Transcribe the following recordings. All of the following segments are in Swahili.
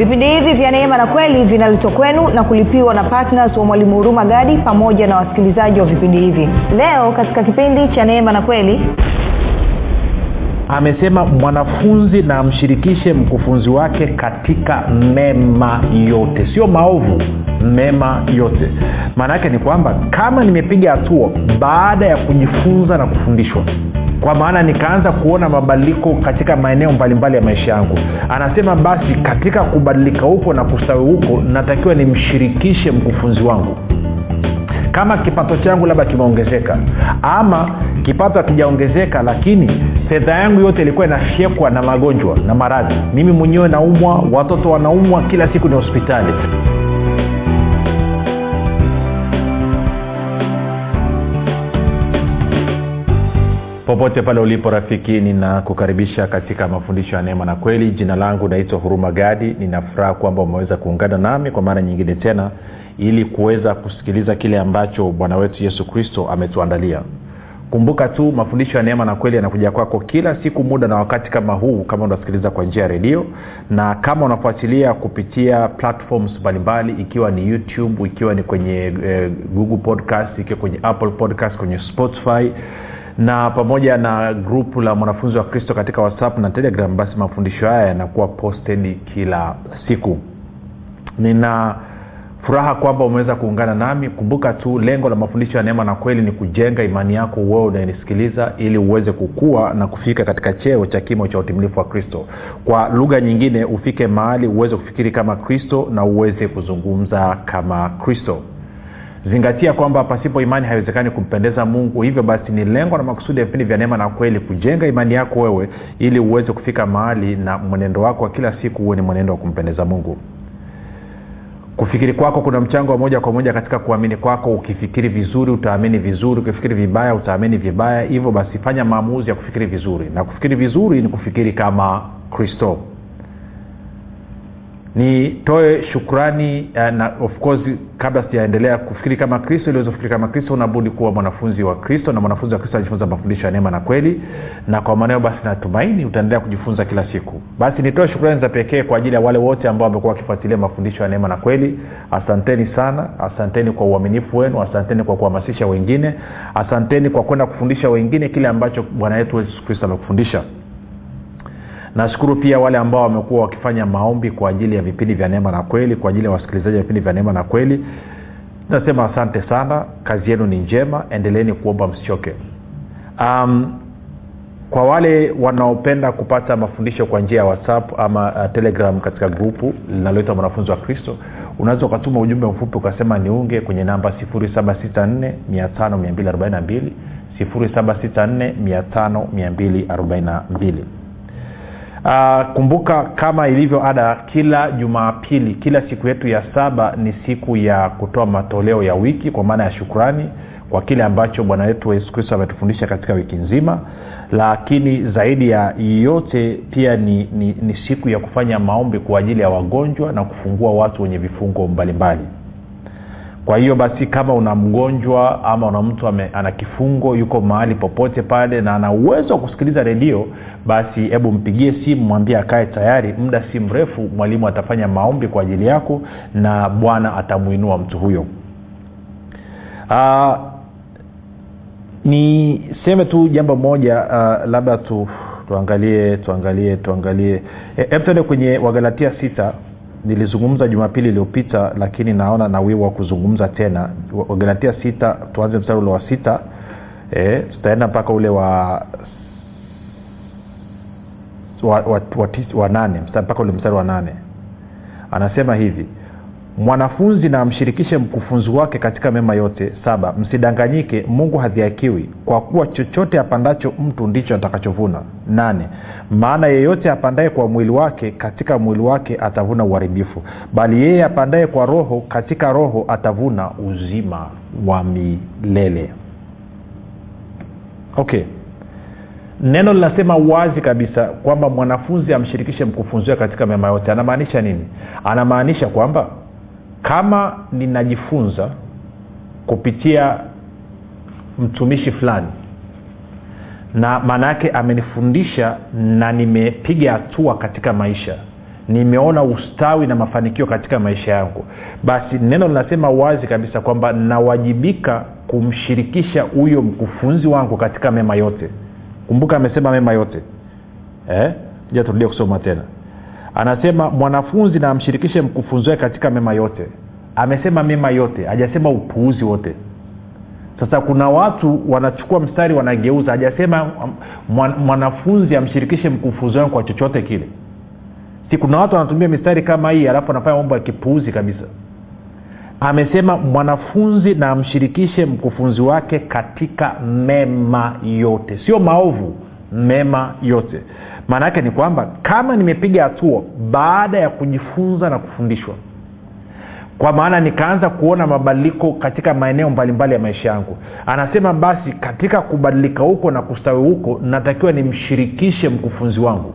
vipindi hivi vya neema na kweli vinaletwa kwenu na kulipiwa na ptns wa mwalimu huruma gadi pamoja na wasikilizaji wa vipindi hivi. Leo katika kipindi cha neema na kweli amesema mwanafunzi na amshirikishe mkufunzi wake katika mema yote. Sio maovu mema yote. Maana yake ni kwamba kama nimepiga hatua baada ya kujifunza na kufundishwa kwa maana nikaanza kuona mabadiliko katika maeneo mbalimbali ya maisha yangu. Anasema basi katika kubadilika huko na kustawi huko natakiwa nimshirikishe mkufunzi wangu. Kama kipato changu labda kimeongezeka ama kipato hakijaongezeka lakini fedha yangu yote ilikuwa inafyekwa na magonjwa na maradhi. Mimi mwenyewe naumwa watoto wanaumwa kila siku ni hospitali popote pale ulipo rafiki ninakukaribisha katika mafundisho ya neema na kweli. Jina langu naitwa huruma gadi. Ninafuraha kwamba umeweza kuungana nami kwa mara nyingine tena ili kuweza kusikiliza kile ambacho bwana wetu yesu kristo ametuandalia. Kumbuka tu mafundisho ya neema na kweli yanakuja kwako kila siku muda na wakati kama huu kama unasikiliza kwa njia ya redio. Na kama unafuatilia kupitia platforms mbalimbali ikiwa ni youtube ikiwa ni kwenye eh, google podcast ikiwa kwenye apple podcast kwenye spotify na pamoja na grupu la mwanafunzi wa kristo katika whatsapp na telegram basi mafundisho haya yanakuwa posted kila siku. Nina furaha kwamba umeweza kuungana nami. Kumbuka tu lengo la mafundisho ya neema na kweli ni kujenga imani yako wewe unayenisikiliza ili uweze kukua na kufika katika cheo cha kimo cha utimilifu wa kristo. Kwa lugha nyingine ufike mahali uweze kufikiri kama kristo na uweze kuzungumza kama kristo zingatia kwamba pasipo imani haiwezekani kumpendeza mungu. Hivyo basi ni lengo na makusudi ya vipindi vya neema na kweli kujenga imani yako wewe ili uweze kufika mahali na mwenendo wako wa kila siku huwe ni mwenendo wa kumpendeza mungu. Kufikiri kwako kuna mchango wa moja kwa moja katika kuamini kwako. Ukifikiri vizuri utaamini vizuri. Ukifikiri vibaya utaamini vibaya. Hivyo basi fanya maamuzi ya kufikiri vizuri. Na kufikiri vizuri ni kufikiri kama kristo nitoe shukrani uh, na of course kabla sijaendelea kufikiri kama kristo ili kufikiri kama kristo unabudi kuwa mwanafunzi wa kristo na mwanafunzi wa kristo anajifunza mafundisho ya neema na kweli. Na kwa maneo basi natumaini utaendelea kujifunza kila siku. Basi nitoe shukrani za pekee kwa ajili ya wale wote ambao wamekuwa wakifuatilia mafundisho ya neema na kweli. Asanteni sana. Asanteni kwa uaminifu wenu. Asanteni kwa kuhamasisha wengine. Asanteni kwa kwenda kufundisha wengine kile ambacho bwana yetu yesu kristo amekufundisha nashukuru pia wale ambao wamekuwa wakifanya maombi kwa ajili ya vipindi vya neema na kweli kwa ajili ya wasikilizaji wa vipindi vya neema na kweli. Nasema asante sana. Kazi yenu ni njema. Endeleeni kuomba msichoke. Um, kwa wale wanaopenda kupata mafundisho kwa njia ya whatsapp ama uh, telegram katika grupu linaloitwa mwanafunzi wa kristo unaweza ukatuma ujumbe mfupi ukasema niunge kwenye namba 764 5242 764 5242 Uh, kumbuka kama ilivyo ada kila jumapili kila siku yetu ya saba ni siku ya kutoa matoleo ya wiki kwa maana ya shukrani kwa kile ambacho bwana wetu yesu kristo ametufundisha katika wiki nzima. Lakini zaidi ya yote pia ni, ni, ni siku ya kufanya maombi kwa ajili ya wagonjwa na kufungua watu wenye vifungo mbalimbali kwa hiyo basi kama una mgonjwa ama una mtu ana kifungo yuko mahali popote pale na ana uwezo wa kusikiliza redio basi hebu mpigie simu mwambie akae tayari. Muda si mrefu mwalimu atafanya maombi kwa ajili yako na bwana atamwinua mtu huyo. Uh, niseme tu jambo moja uh, labda tu tuangalie tuangalie tuangalie. Hebu e, tuende kwenye wagalatia sita nilizungumza jumapili iliyopita lakini naona nawiwa wa kuzungumza tena. Wagalatia sita tuanze mstari ule wa sita. E, tutaenda mpaka ule wa wa, wa, wa, wa nane. Mpaka ule mstari wa nane. Anasema hivi mwanafunzi na amshirikishe mkufunzi wake katika mema yote. Saba msidanganyike mungu hadhiakiwi kwa kuwa chochote apandacho mtu ndicho atakachovuna. Nane maana yeyote apandaye kwa mwili wake katika mwili wake atavuna uharibifu. Bali yeye apandaye kwa roho katika roho atavuna uzima wa milele. Okay. Neno linasema wazi kabisa kwamba mwanafunzi amshirikishe mkufunzi wake katika mema yote. Anamaanisha nini? Anamaanisha kwamba kama ninajifunza kupitia mtumishi fulani na maana yake amenifundisha na nimepiga hatua katika maisha nimeona ustawi na mafanikio katika maisha yangu basi neno linasema wazi kabisa kwamba nawajibika kumshirikisha huyo mkufunzi wangu katika mema yote. Kumbuka amesema mema yote. Eh? ja turudia kusoma tena anasema mwanafunzi na amshirikishe mkufunzi wake katika mema yote. Amesema mema yote hajasema upuuzi wote. Sasa kuna watu wanachukua mstari wanageuza. Hajasema mwanafunzi amshirikishe mkufunzi wangu kwa chochote kile. Si kuna watu wanatumia mistari kama hii alafu anafanya mambo ya kipuuzi kabisa. Amesema mwanafunzi na amshirikishe mkufunzi wake katika mema yote. Sio maovu mema yote. Maana yake ni kwamba kama nimepiga hatua baada ya kujifunza na kufundishwa kwa maana nikaanza kuona mabadiliko katika maeneo mbalimbali ya maisha yangu. Anasema basi katika kubadilika huko na kustawi huko natakiwa nimshirikishe mkufunzi wangu.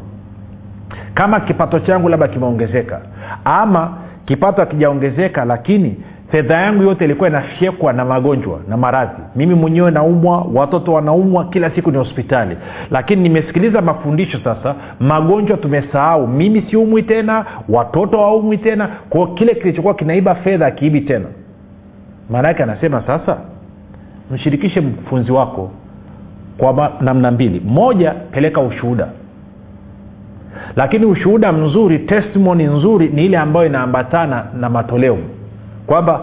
Kama kipato changu labda kimeongezeka ama kipato hakijaongezeka lakini fedha yangu yote ilikuwa inafyekwa na magonjwa na maradhi. Mimi mwenyewe naumwa watoto wanaumwa kila siku ni hospitali. Lakini nimesikiliza mafundisho sasa magonjwa tumesahau. Mimi siumwi tena watoto waumwi tena. Kwao kile kilichokuwa kinaiba fedha akiibi tena. Maana yake anasema sasa mshirikishe mfunzi wako kwa namna mbili. Moja peleka ushuhuda. Lakini ushuhuda mzuri testimony nzuri ni ile ambayo inaambatana na matoleo kwamba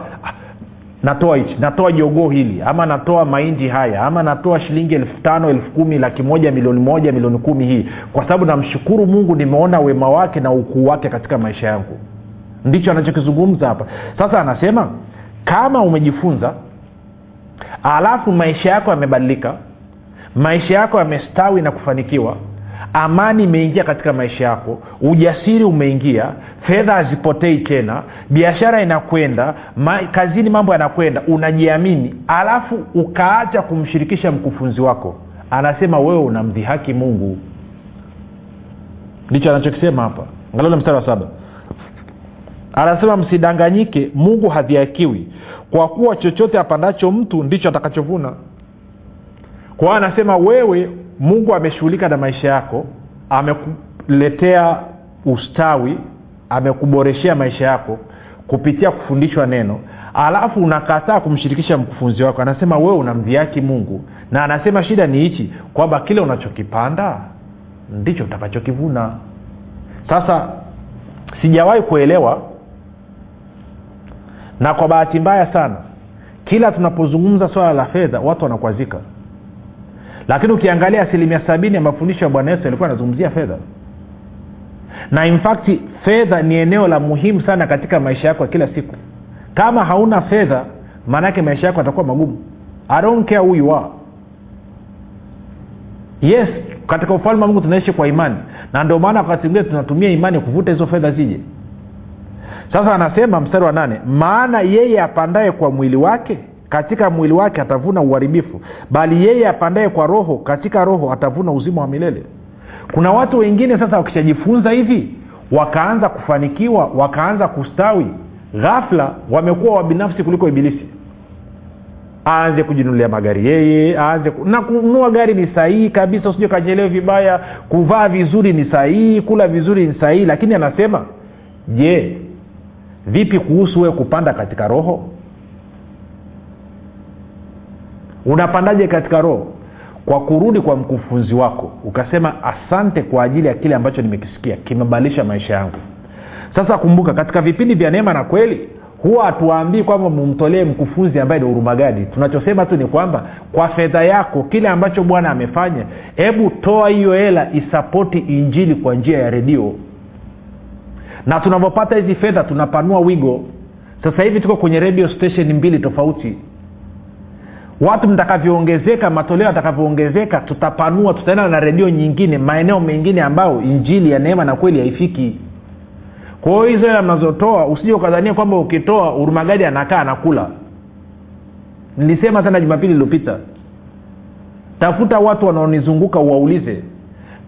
natoa hichi natoa jogoo hili ama natoa mahindi haya ama natoa shilingi elfu tano elfu kumi laki moja milioni moja milioni kumi hii kwa sababu namshukuru mungu nimeona wema wake na ukuu wake katika maisha yangu. Ndicho anachokizungumza hapa. Sasa anasema kama umejifunza alafu maisha yako yamebadilika maisha yako yamestawi na kufanikiwa amani imeingia katika maisha yako ujasiri umeingia fedha hazipotei tena biashara inakwenda ma, kazini mambo yanakwenda unajiamini alafu ukaacha kumshirikisha mkufunzi wako. Anasema wewe unamdhihaki mungu. Ndicho anachokisema hapa. Angalia mstari wa saba. Anasema msidanganyike mungu hadhihakiwi. Kwa kuwa chochote apandacho mtu ndicho atakachovuna. Kwa anasema wewe mungu ameshughulika na maisha yako amekuletea ustawi amekuboreshea maisha yako kupitia kufundishwa neno. Alafu unakataa kumshirikisha mkufunzi wako anasema wewe unamdhiaki mungu. Na anasema shida ni hichi kwamba kile unachokipanda ndicho utakachokivuna. Sasa sijawahi kuelewa na kwa bahati mbaya sana kila tunapozungumza swala la fedha watu wanakwazika lakini ukiangalia asilimia sabini ya mafundisho ya bwana yesu yalikuwa anazungumzia fedha. Na in fact fedha ni eneo la muhimu sana katika maisha yako ya kila siku. Kama hauna fedha maanaake maisha yako yatakuwa magumu. I don't care who you are. Yes katika ufalme wa mungu tunaishi kwa imani. Na ndio maana wakati mwingine tunatumia imani kuvuta hizo fedha zije. Sasa anasema mstari wa nane maana yeye apandaye kwa mwili wake katika mwili wake atavuna uharibifu bali yeye apandaye kwa roho katika roho atavuna uzima wa milele. Kuna watu wengine sasa wakishajifunza hivi wakaanza kufanikiwa wakaanza kustawi ghafla wamekuwa wabinafsi kuliko ibilisi. Aanze kujinunulia magari yeye aanze ku... na kununua gari ni sahihi kabisa usije kanyelewe vibaya kuvaa vizuri ni sahihi kula vizuri ni sahihi lakini anasema je vipi kuhusu wewe kupanda katika roho unapandaje katika roho? Kwa kurudi kwa mkufunzi wako ukasema asante kwa ajili ya kile ambacho nimekisikia kimebadilisha maisha yangu. Sasa kumbuka katika vipindi vya neema na kweli huwa hatuwaambii kwamba mumtolee mkufunzi ambaye ni hurumagadi tunachosema tu ni kwamba kwa fedha yako kile ambacho bwana amefanya hebu toa hiyo hela isapoti injili kwa njia ya redio. Na tunavyopata hizi fedha tunapanua wigo. Sasa hivi tuko kwenye radio station mbili tofauti watu mtakavyoongezeka matoleo yatakavyoongezeka tutapanua tutaenda na redio nyingine maeneo mengine ambayo injili ya neema na kweli haifiki. Kwa hiyo hizo hela mnazotoa usije ukadhania kwamba ukitoa urumagadi anakaa anakula. Nilisema sana jumapili iliyopita tafuta watu wanaonizunguka uwaulize.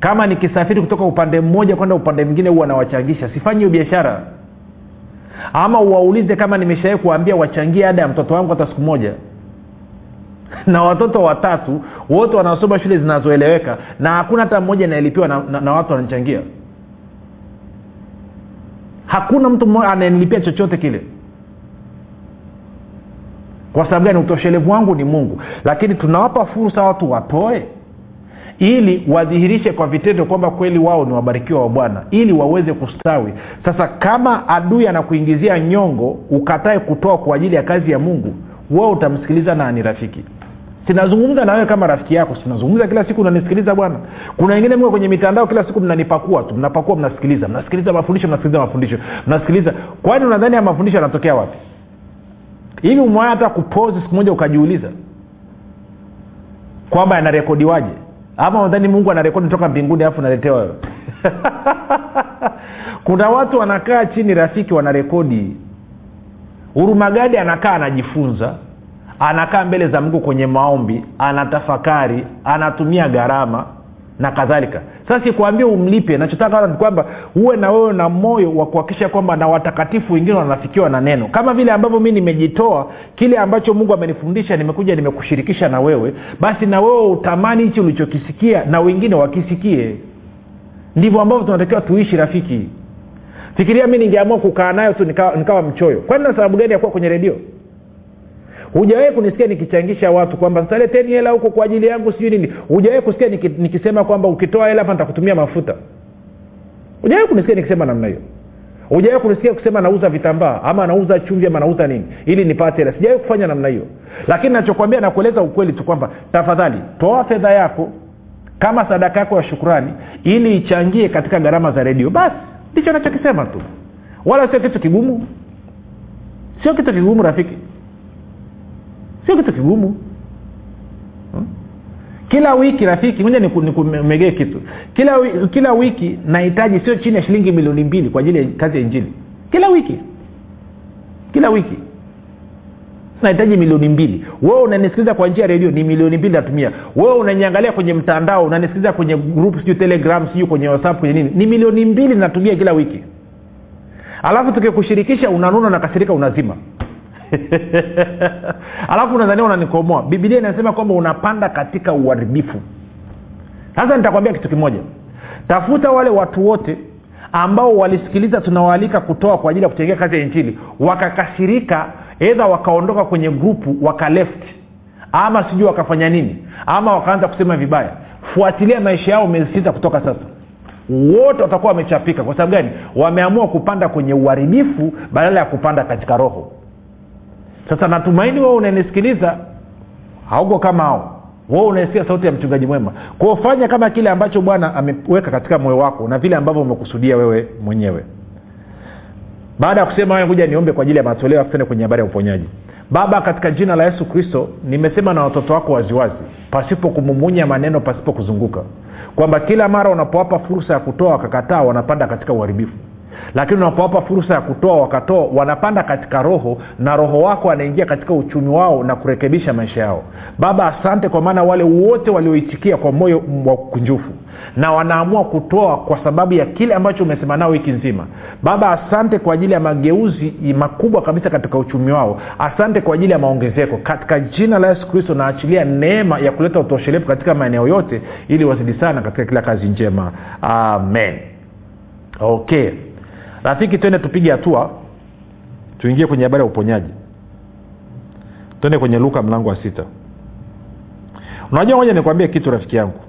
Kama nikisafiri kutoka upande mmoja kwenda upande mwingine huwa nawachangisha. Sifanyi biashara. Ama uwaulize kama nimeshawai kuambia wachangie ada ya mtoto wangu hata siku moja na watoto watatu wote wanasoma shule zinazoeleweka na hakuna hata mmoja inaelipiwa na, na, na watu wananichangia. Hakuna mtu anayenilipia chochote kile. Kwa sababu gani? Utoshelevu wangu ni mungu. Lakini tunawapa fursa watu watoe ili wadhihirishe kwa vitendo kwamba kweli wao ni wabarikiwa wa bwana ili waweze kustawi. Sasa kama adui anakuingizia nyongo ukatae kutoa kwa ajili ya kazi ya mungu wao utamsikiliza na ni rafiki sinazungumza na kama rafiki yako sinazungumza kila siku unanisikiliza bwana. Kuna wengine mko kwenye mitandao kila siku mnanipakua tu mnapakua mnasikiliza mnasikiliza mafundisho mnasikiliza mafundisho mnasikiliza. Kwani unadhani ya mafundisho yanatokea wapi? Hivi umewaa hata kupozi siku moja ukajiuliza kwamba yanarekodiwaje? Ama nadhani mungu anarekodi toka mbinguni alafu naletewa wewe? Kuna watu wanakaa chini rafiki wanarekodi. Urumagadi anakaa anajifunza anakaa mbele za mungu kwenye maombi anatafakari anatumia gharama na kadhalika. Sasa sikuambia umlipe nachotaka ni kwamba uwe na wewe na moyo wa kuhakikisha kwamba na watakatifu wengine wanafikiwa na neno. Kama vile ambavyo mi nimejitoa kile ambacho mungu amenifundisha nimekuja nimekushirikisha na wewe basi na wewe utamani hichi ulichokisikia na wengine wakisikie. Ndivyo ambavyo tunatakiwa tuishi rafiki. Fikiria mi ningeamua kukaa nayo tu nikawa, nikawa mchoyo. Kwani na sababu gani ya kuwa kwenye redio hujawahi kunisikia nikichangisha watu kwamba saleteni hela huko kwa ajili yangu sijui nini. Hujawahi kusikia niki, nikisema kwamba ukitoa hela hapa nitakutumia mafuta? Hujawahi kunisikia nikisema namna hiyo? Hujawahi kunisikia kusema nauza vitambaa ama nauza chumvi ama nauza nini ili nipate hela? Sijawahi kufanya namna hiyo. Lakini nachokwambia nakueleza ukweli tu kwamba tafadhali toa fedha yako kama sadaka yako ya shukurani ili ichangie katika gharama za redio. Basi ndicho nachokisema tu. Wala sio kitu kigumu. Sio kitu kigumu rafiki sio kitu kigumu. Hmm? kila wiki rafiki moja nikumegee kitu. Kila, kila wiki nahitaji sio chini ya shilingi milioni mbili kwa ajili ya kazi ya injili. Kila wiki. Kila wiki. Nahitaji milioni mbili. Wewe unanisikiliza kwa njia ya redio ni milioni mbili natumia. Wewe unaniangalia kwenye mtandao unanisikiliza kwenye group sijui telegram sijui kwenye whatsapp kwenye nini. Ni milioni mbili natumia kila wiki. Alafu tukikushirikisha unanuna unakasirika unazima alafu unadhania unanikomoa. Bibilia inasema kwamba unapanda katika uharibifu. Sasa nitakwambia kitu kimoja. Tafuta wale watu wote ambao walisikiliza tunawaalika kutoa kwa ajili ya kuchangia kazi ya injili wakakasirika edha wakaondoka kwenye grupu wakaleft ama sijui wakafanya nini ama wakaanza kusema vibaya. Fuatilia maisha yao miezi sita kutoka sasa. Wote watakuwa wamechapika. Kwa sababu gani? Wameamua kupanda kwenye uharibifu badala ya kupanda katika roho sasa natumaini wewe unanisikiliza. Hauko kama hao. Wewe unaisikia sauti ya mchungaji mwema. Kwao kama kile ambacho bwana ameweka katika moyo wako na vile ambavyo umekusudia wewe mwenyewe. Baada ya kusema hayo kuja niombe kwa ajili ya matoleo afutende kwenye habari ya uponyaji. Baba katika jina la yesu kristo nimesema na watoto wako waziwazi pasipo kumumunya maneno pasipo kuzunguka kwamba kila mara unapowapa fursa ya kutoa wakakataa wanapanda katika uharibifu lakini unapowapa fursa ya kutoa wakatoa wanapanda katika roho na roho wako anaingia katika uchumi wao na kurekebisha maisha yao. Baba asante kwa maana wale wote walioitikia kwa moyo wa kunjufu. Na wanaamua kutoa kwa sababu ya kile ambacho umesema nao wiki nzima. Baba asante kwa ajili ya mageuzi makubwa kabisa katika uchumi wao. Asante kwa ajili ya maongezeko. Katika jina la yesu kristo naachilia neema ya kuleta utoshelevu katika maeneo yote ili wazidi sana katika kila kazi njema. Amen. Okay rafiki twende tupige hatua. Tuingie kwenye habari ya uponyaji. Twende kwenye luka mlango wa sita. Unajua moja nikwambie kitu rafiki yangu.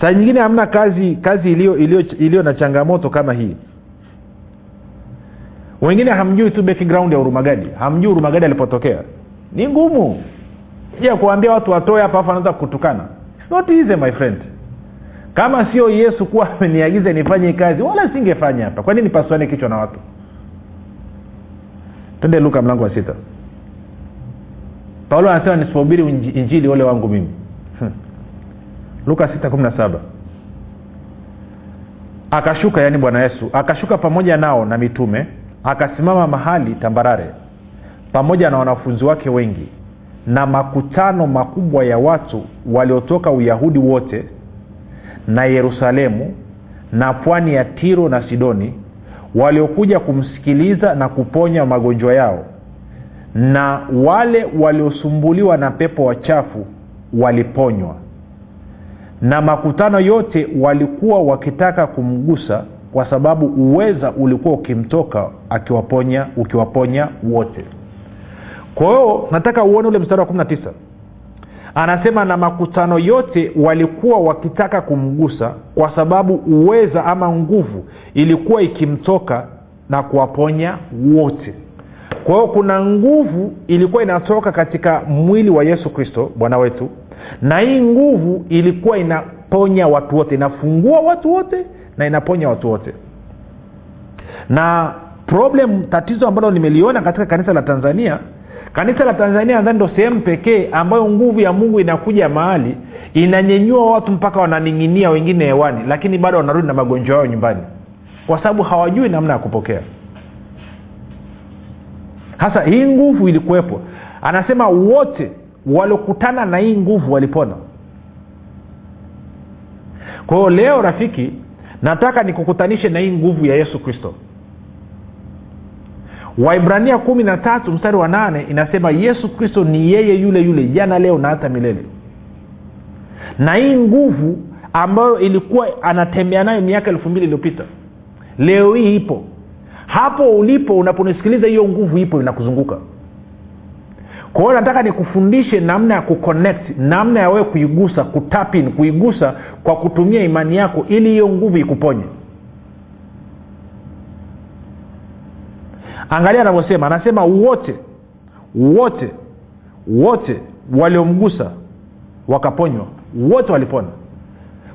Saa nyingine hamna kazi kazi iliyo na changamoto kama hii. Wengine hamjui tu background ya urumagadi hamjui urumagadi alipotokea. Ni ngumu. Ja kuambia watu watoe hapa afu anaweza kutukana. Not easy my friend kama sio yesu kuwa ameniagiza nifanye kazi wala singefanya hapa. Kwa nini pasuane kichwa na watu? Tende luka mlango wa sita. Paulo anasema nisipohubiri injili ole wangu mimi. Hmm. luka sita kumi na saba. Akashuka yaani bwana yesu akashuka pamoja nao na mitume akasimama mahali tambarare pamoja na wanafunzi wake wengi na makutano makubwa ya watu waliotoka uyahudi wote na yerusalemu na pwani ya tiro na sidoni waliokuja kumsikiliza na kuponya magonjwa yao. Na wale waliosumbuliwa na pepo wachafu waliponywa. Na makutano yote walikuwa wakitaka kumgusa kwa sababu uweza ulikuwa ukimtoka akiwaponya ukiwaponya wote. Kwa hiyo nataka uone ule mstari wa 19 anasema na makutano yote walikuwa wakitaka kumgusa kwa sababu uweza ama nguvu ilikuwa ikimtoka na kuwaponya wote. Kwa hiyo kuna nguvu ilikuwa inatoka katika mwili wa yesu kristo bwana wetu na hii nguvu ilikuwa inaponya watu wote inafungua watu wote na inaponya watu wote. Na problem tatizo ambalo nimeliona katika kanisa la tanzania kanisa la tanzania nadhani ndo sehemu pekee ambayo nguvu ya mungu inakuja mahali inanyenyua watu mpaka wananing'inia wengine hewani lakini bado wanarudi na magonjwa yao nyumbani kwa sababu hawajui namna ya kupokea. Sasa hii nguvu ilikuwepo. Anasema wote waliokutana na hii nguvu walipona. Kwa hiyo leo rafiki nataka nikukutanishe na hii nguvu ya yesu kristo waibrania kumi na tatu mstari wa nane inasema yesu kristo ni yeye yule yule jana leo na hata milele. Na hii nguvu ambayo ilikuwa anatembea nayo miaka elfu mbili iliyopita leo hii ipo. Hapo ulipo unaponisikiliza hiyo nguvu ipo inakuzunguka. Kwa hiyo nataka nikufundishe namna ya kuconnect namna ya wewe kuigusa kutapin kuigusa kwa kutumia imani yako ili hiyo nguvu ikuponye angalia anavyosema anasema wote wote wote waliomgusa wakaponywa wote walipona.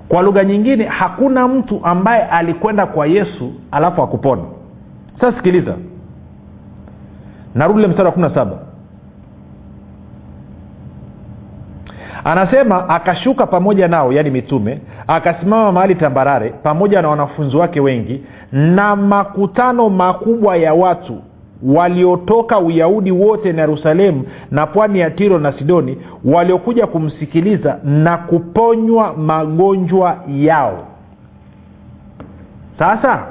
Kwa lugha nyingine hakuna mtu ambaye alikwenda kwa yesu alafu akupona sasa sikiliza. Narudi le mstari wa kumi na saba. Anasema akashuka pamoja nao yaani mitume akasimama mahali tambarare pamoja na wanafunzi wake wengi na makutano makubwa ya watu waliotoka uyahudi wote na yerusalemu na pwani ya tiro na sidoni waliokuja kumsikiliza na kuponywa magonjwa yao. Sasa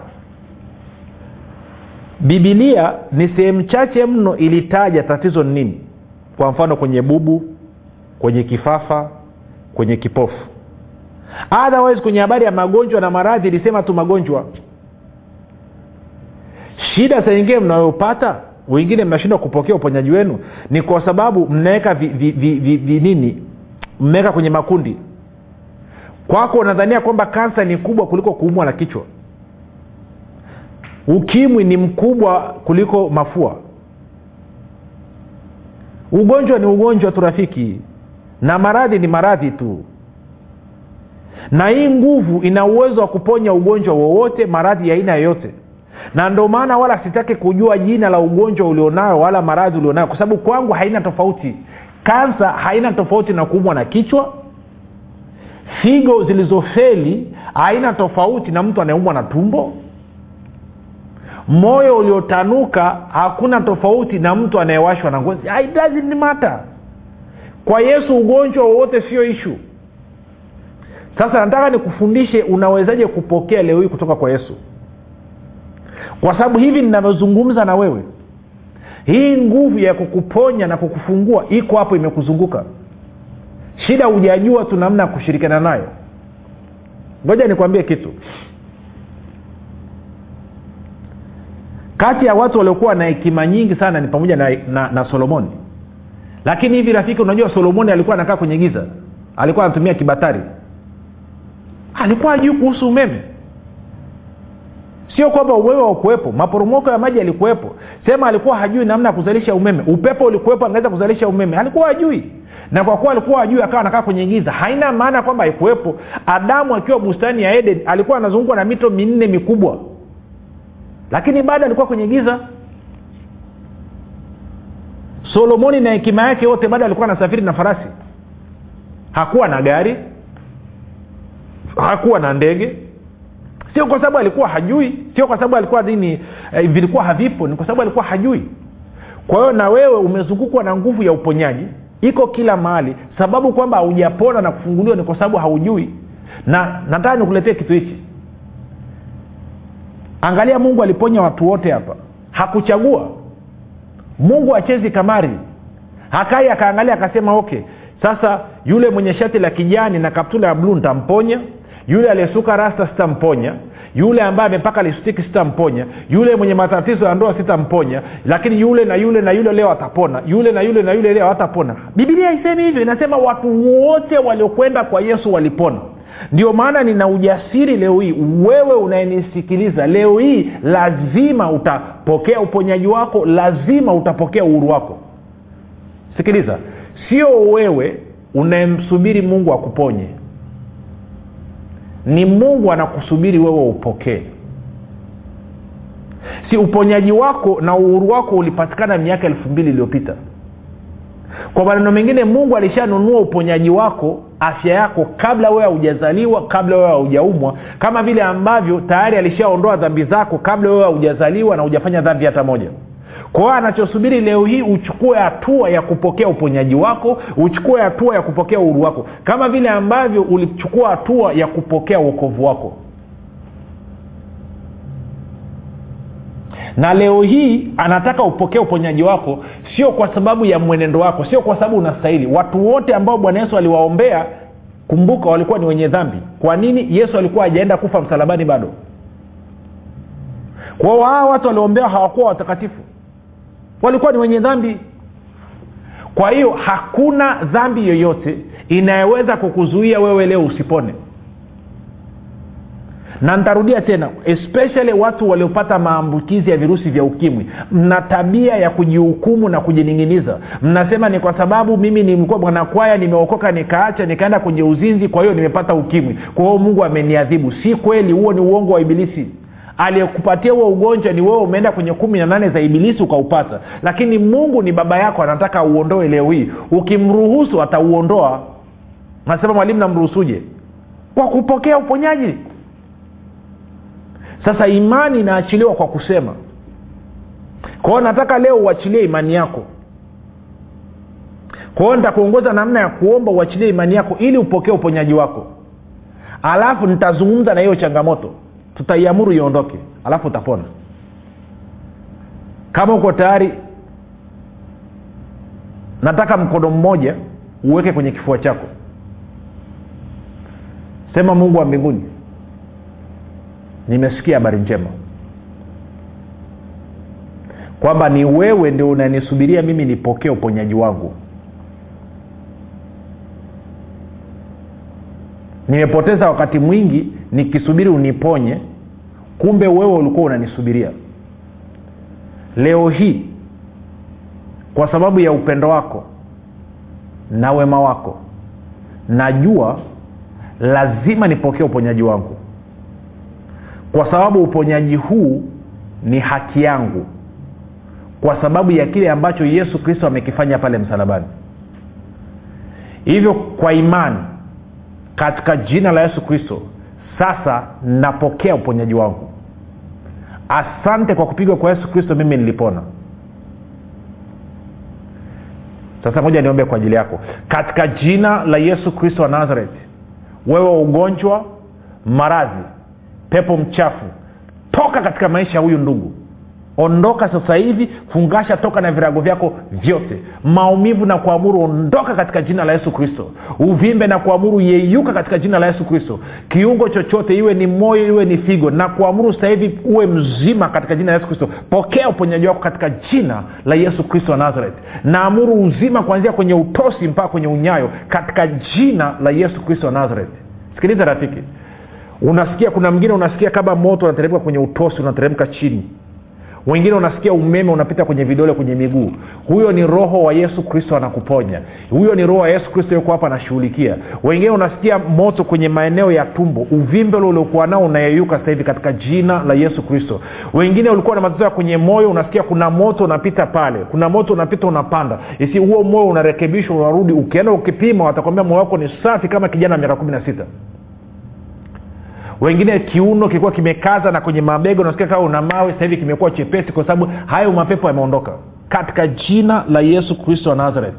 bibilia ni sehemu chache mno ilitaja tatizo ni nini. Kwa mfano kwenye bubu kwenye kifafa kwenye kipofu. Otherwise kwenye habari ya magonjwa na maradhi ilisema tu magonjwa shida za nyingine mnayopata wengine mnashindwa kupokea uponyaji wenu ni kwa sababu mnaweka vinini vi, vi, vi, vi nini? Mmeweka kwenye makundi. Kwako unadhania kwamba kansa ni kubwa kuliko kuumwa na kichwa. Ukimwi ni mkubwa kuliko mafua. Ugonjwa ni ugonjwa tu rafiki na maradhi ni maradhi tu. Na hii nguvu ina uwezo wa kuponya ugonjwa wowote maradhi ya aina yoyote na ndio maana wala sitaki kujua jina la ugonjwa ulionayo wala maradhi ulionayo kwa sababu kwangu haina tofauti. Kansa haina tofauti na kuumwa na kichwa. Figo zilizofeli haina tofauti na mtu anayeumwa na tumbo. Moyo uliotanuka hakuna tofauti na mtu anayewashwa na ngozi. It doesn't matter. Kwa yesu ugonjwa wowote sio ishu sasa nataka nikufundishe unawezaje kupokea leo hii kutoka kwa yesu kwa sababu hivi ninavyozungumza na wewe hii nguvu ya kukuponya na kukufungua iko hapo imekuzunguka. Shida hujajua tu namna ya kushirikiana nayo. Ngoja nikwambie kitu. Kati ya watu waliokuwa na hekima nyingi sana ni pamoja na, na, na solomoni. Lakini hivi rafiki unajua solomoni alikuwa anakaa kwenye giza. Alikuwa anatumia kibatari. Alikuwa ajui kuhusu umeme sio kwamba umeme haukuwepo. Maporomoko ya maji yalikuwepo. Sema alikuwa hajui namna ya kuzalisha umeme. Upepo ulikuwepo angeweza kuzalisha umeme. Alikuwa hajui. Na kwa kuwa alikuwa hajui akawa anakaa kwenye giza haina maana kwamba haikuwepo. Adamu akiwa bustani ya eden alikuwa anazungukwa na mito minne mikubwa. Lakini bado alikuwa kwenye giza solomoni na hekima yake yote bado alikuwa anasafiri na farasi. Hakuwa na gari. Hakuwa na ndege sio kwa sababu alikuwa hajui sio kwa sababu alikuwa nini eh, vilikuwa havipo ni kwa sababu alikuwa hajui. Kwa hiyo na wewe umezungukwa na nguvu ya uponyaji iko kila mahali. Sababu kwamba haujapona na kufunguliwa ni kwa sababu haujui. Na nataka nikuletee kitu hichi. Angalia mungu aliponya watu wote hapa. Hakuchagua. Mungu achezi kamari. Hakai akaangalia akasema okay sasa yule mwenye shati la kijani na kaptula ya bluu nitamponya yule aliyesuka rasta sitamponya. Yule ambaye amepaka listiki sitamponya. Yule mwenye matatizo ya ndoa sitamponya. Lakini yule na yule na yule leo atapona. Yule na yule na yule leo atapona. Bibilia haisemi hivyo. Inasema watu wote waliokwenda kwa yesu walipona. Ndio maana nina ujasiri leo hii. Wewe unayenisikiliza leo hii lazima utapokea uponyaji wako. Lazima utapokea uhuru wako. Sikiliza. Sio wewe unayemsubiri mungu akuponye ni mungu anakusubiri wewe upokee. Si uponyaji wako na uhuru wako ulipatikana miaka elfu mbili iliyopita. Kwa maneno mengine mungu alishanunua uponyaji wako afya yako kabla wewe haujazaliwa kabla wewe haujaumwa kama vile ambavyo tayari alishaondoa dhambi zako kabla wewe haujazaliwa na hujafanya dhambi hata moja kwa anachosubiri leo hii uchukue hatua ya kupokea uponyaji wako uchukue hatua ya kupokea uhuru wako. Kama vile ambavyo ulichukua hatua ya kupokea uokovu wako. Na leo hii anataka upokee uponyaji wako sio kwa sababu ya mwenendo wako sio kwa sababu unastahili. Watu wote ambao bwana yesu aliwaombea kumbuka walikuwa ni wenye dhambi. Kwa nini yesu alikuwa hajaenda kufa msalabani bado? Kwao hawa watu walioombewa hawakuwa watakatifu walikuwa ni wenye dhambi. Kwa hiyo hakuna dhambi yoyote inayoweza kukuzuia wewe leo usipone. Na ntarudia tena especially watu waliopata maambukizi ya virusi vya ukimwi mna tabia ya kujihukumu na kujining'iniza. Mnasema ni kwa sababu mimi nilikuwa mwanakwaya nimeokoka nikaacha nikaenda kwenye uzinzi kwa hiyo nimepata ukimwi. Kwa hiyo mungu ameniadhibu. Si kweli huo ni uongo wa ibilisi aliyekupatia huo ugonjwa ni wewe umeenda kwenye kumi na nane za ibilisi ukaupata. Lakini mungu ni baba yako anataka auondoe leo hii. Ukimruhusu atauondoa. Nasema mwalimu namruhusuje? Kwa kupokea uponyaji. Sasa imani inaachiliwa kwa kusema. Kwao nataka leo uachilie imani yako. Kwao nitakuongoza namna ya kuomba uachilie imani yako ili upokee uponyaji wako. Alafu nitazungumza na hiyo changamoto tutaiamuru iondoke alafu utapona. Kama uko tayari nataka mkono mmoja uweke kwenye kifua chako. Sema mungu wa mbinguni nimesikia habari njema kwamba ni wewe ndio unanisubiria mimi nipokee uponyaji wangu nimepoteza wakati mwingi nikisubiri uniponye kumbe wewe ulikuwa unanisubiria. Leo hii kwa sababu ya upendo wako na wema wako najua lazima nipokee uponyaji wangu. Kwa sababu uponyaji huu ni haki yangu kwa sababu ya kile ambacho yesu kristo amekifanya pale msalabani. Hivyo kwa imani katika jina la yesu kristo sasa napokea uponyaji wangu. Asante kwa kupigwa kwa yesu kristo mimi nilipona. Sasa moja niombe kwa ajili yako. Katika jina la yesu kristo wa nazareti wewe ugonjwa maradhi pepo mchafu toka katika maisha ya huyu ndugu ondoka sasa hivi fungasha toka na virago vyako vyote. Maumivu na kuamuru ondoka katika jina la yesu kristo. Uvimbe na kuamuru yeyuka katika jina la yesu kristo. Kiungo chochote iwe ni moyo iwe ni figo na kuamuru sasa hivi uwe mzima katika jina la yesu kristo. Pokea uponyaji wako katika jina la yesu kristo wa nazareth. Naamuru uzima kuanzia kwenye utosi mpaka kwenye unyayo katika jina la yesu kristo wa nazareth. Sikiliza rafiki. Unasikia kuna mngine unasikia kama moto unateremka kwenye utosi unateremka chini wengine unasikia umeme unapita kwenye vidole kwenye miguu. Huyo ni roho wa yesu kristo anakuponya. Huyo ni roho wa yesu kristo yuko hapa anashughulikia. Wengine unasikia moto kwenye maeneo ya tumbo uvimbe ule uliokuwa nao unayeyuka sasa hivi katika jina la yesu kristo. Wengine ulikuwa na matatizo ya kwenye moyo unasikia kuna moto unapita pale kuna moto unapita unapanda. Isi huo moyo unarekebishwa unarudi ukienda ukipima watakwambia moyo wako ni safi kama kijana wa miaka kumi na sita wengine kiuno kilikuwa kimekaza na kwenye mabega unasikia kama una mawe sasa hivi kimekuwa chepesi kwa sababu hayo mapepo yameondoka. Katika jina la yesu kristo wa nazareth.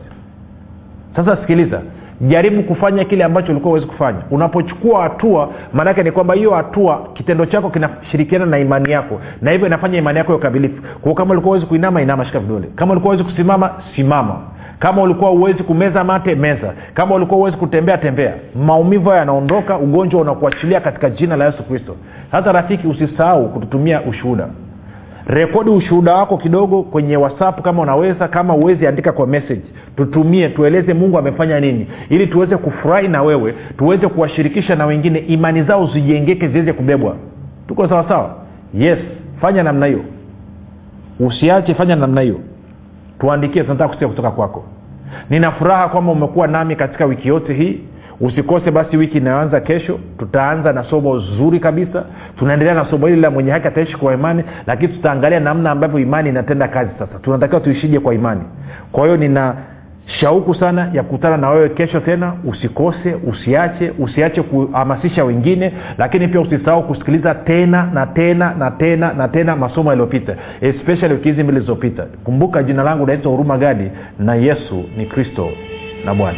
Sasa sikiliza jaribu kufanya kile ambacho ulikuwa huwezi kufanya. Unapochukua hatua maanake ni kwamba hiyo hatua kitendo chako kinashirikiana na imani yako. Na hivyo inafanya imani yako ya ukamilifu kwao kama ulikuwa huwezi kuinama inama shika vidole. Kama ulikuwa huwezi kusimama simama kama ulikuwa uwezi kumeza mate meza. Kama ulikuwa uwezi kutembea tembea. Maumivu hayo yanaondoka ugonjwa unakuachilia katika jina la yesu kristo. Sasa rafiki usisahau kututumia ushuhuda. Rekodi ushuhuda wako kidogo kwenye whatsapp kama unaweza kama uwezi andika kwa message. Tutumie tueleze mungu amefanya nini. Ili tuweze kufurahi na wewe tuweze kuwashirikisha na wengine imani zao zijengeke ziweze kubebwa. Tuko sawa sawa? Yes fanya namna hiyo. Usiache fanya namna hiyo. Tuandikie tunataka kusikia kutoka kwako nina furaha kwamba umekuwa nami katika wiki yote hii. Usikose basi wiki inayoanza kesho. Tutaanza na somo zuri kabisa. Tunaendelea na somo hili la mwenye haki ataishi kwa imani lakini tutaangalia namna ambavyo imani inatenda kazi sasa. Tunatakiwa tuishije kwa imani. Kwa hiyo nina shauku sana ya kukutana na wewe kesho tena usikose usiache usiache kuhamasisha wengine lakini pia usisahau kusikiliza tena na tena na tena na tena masomo yaliyopita especially wiki hizi mbili zilizopita kumbuka jina langu naitwa huruma gadi na yesu ni kristo na bwana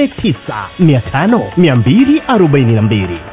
07 895242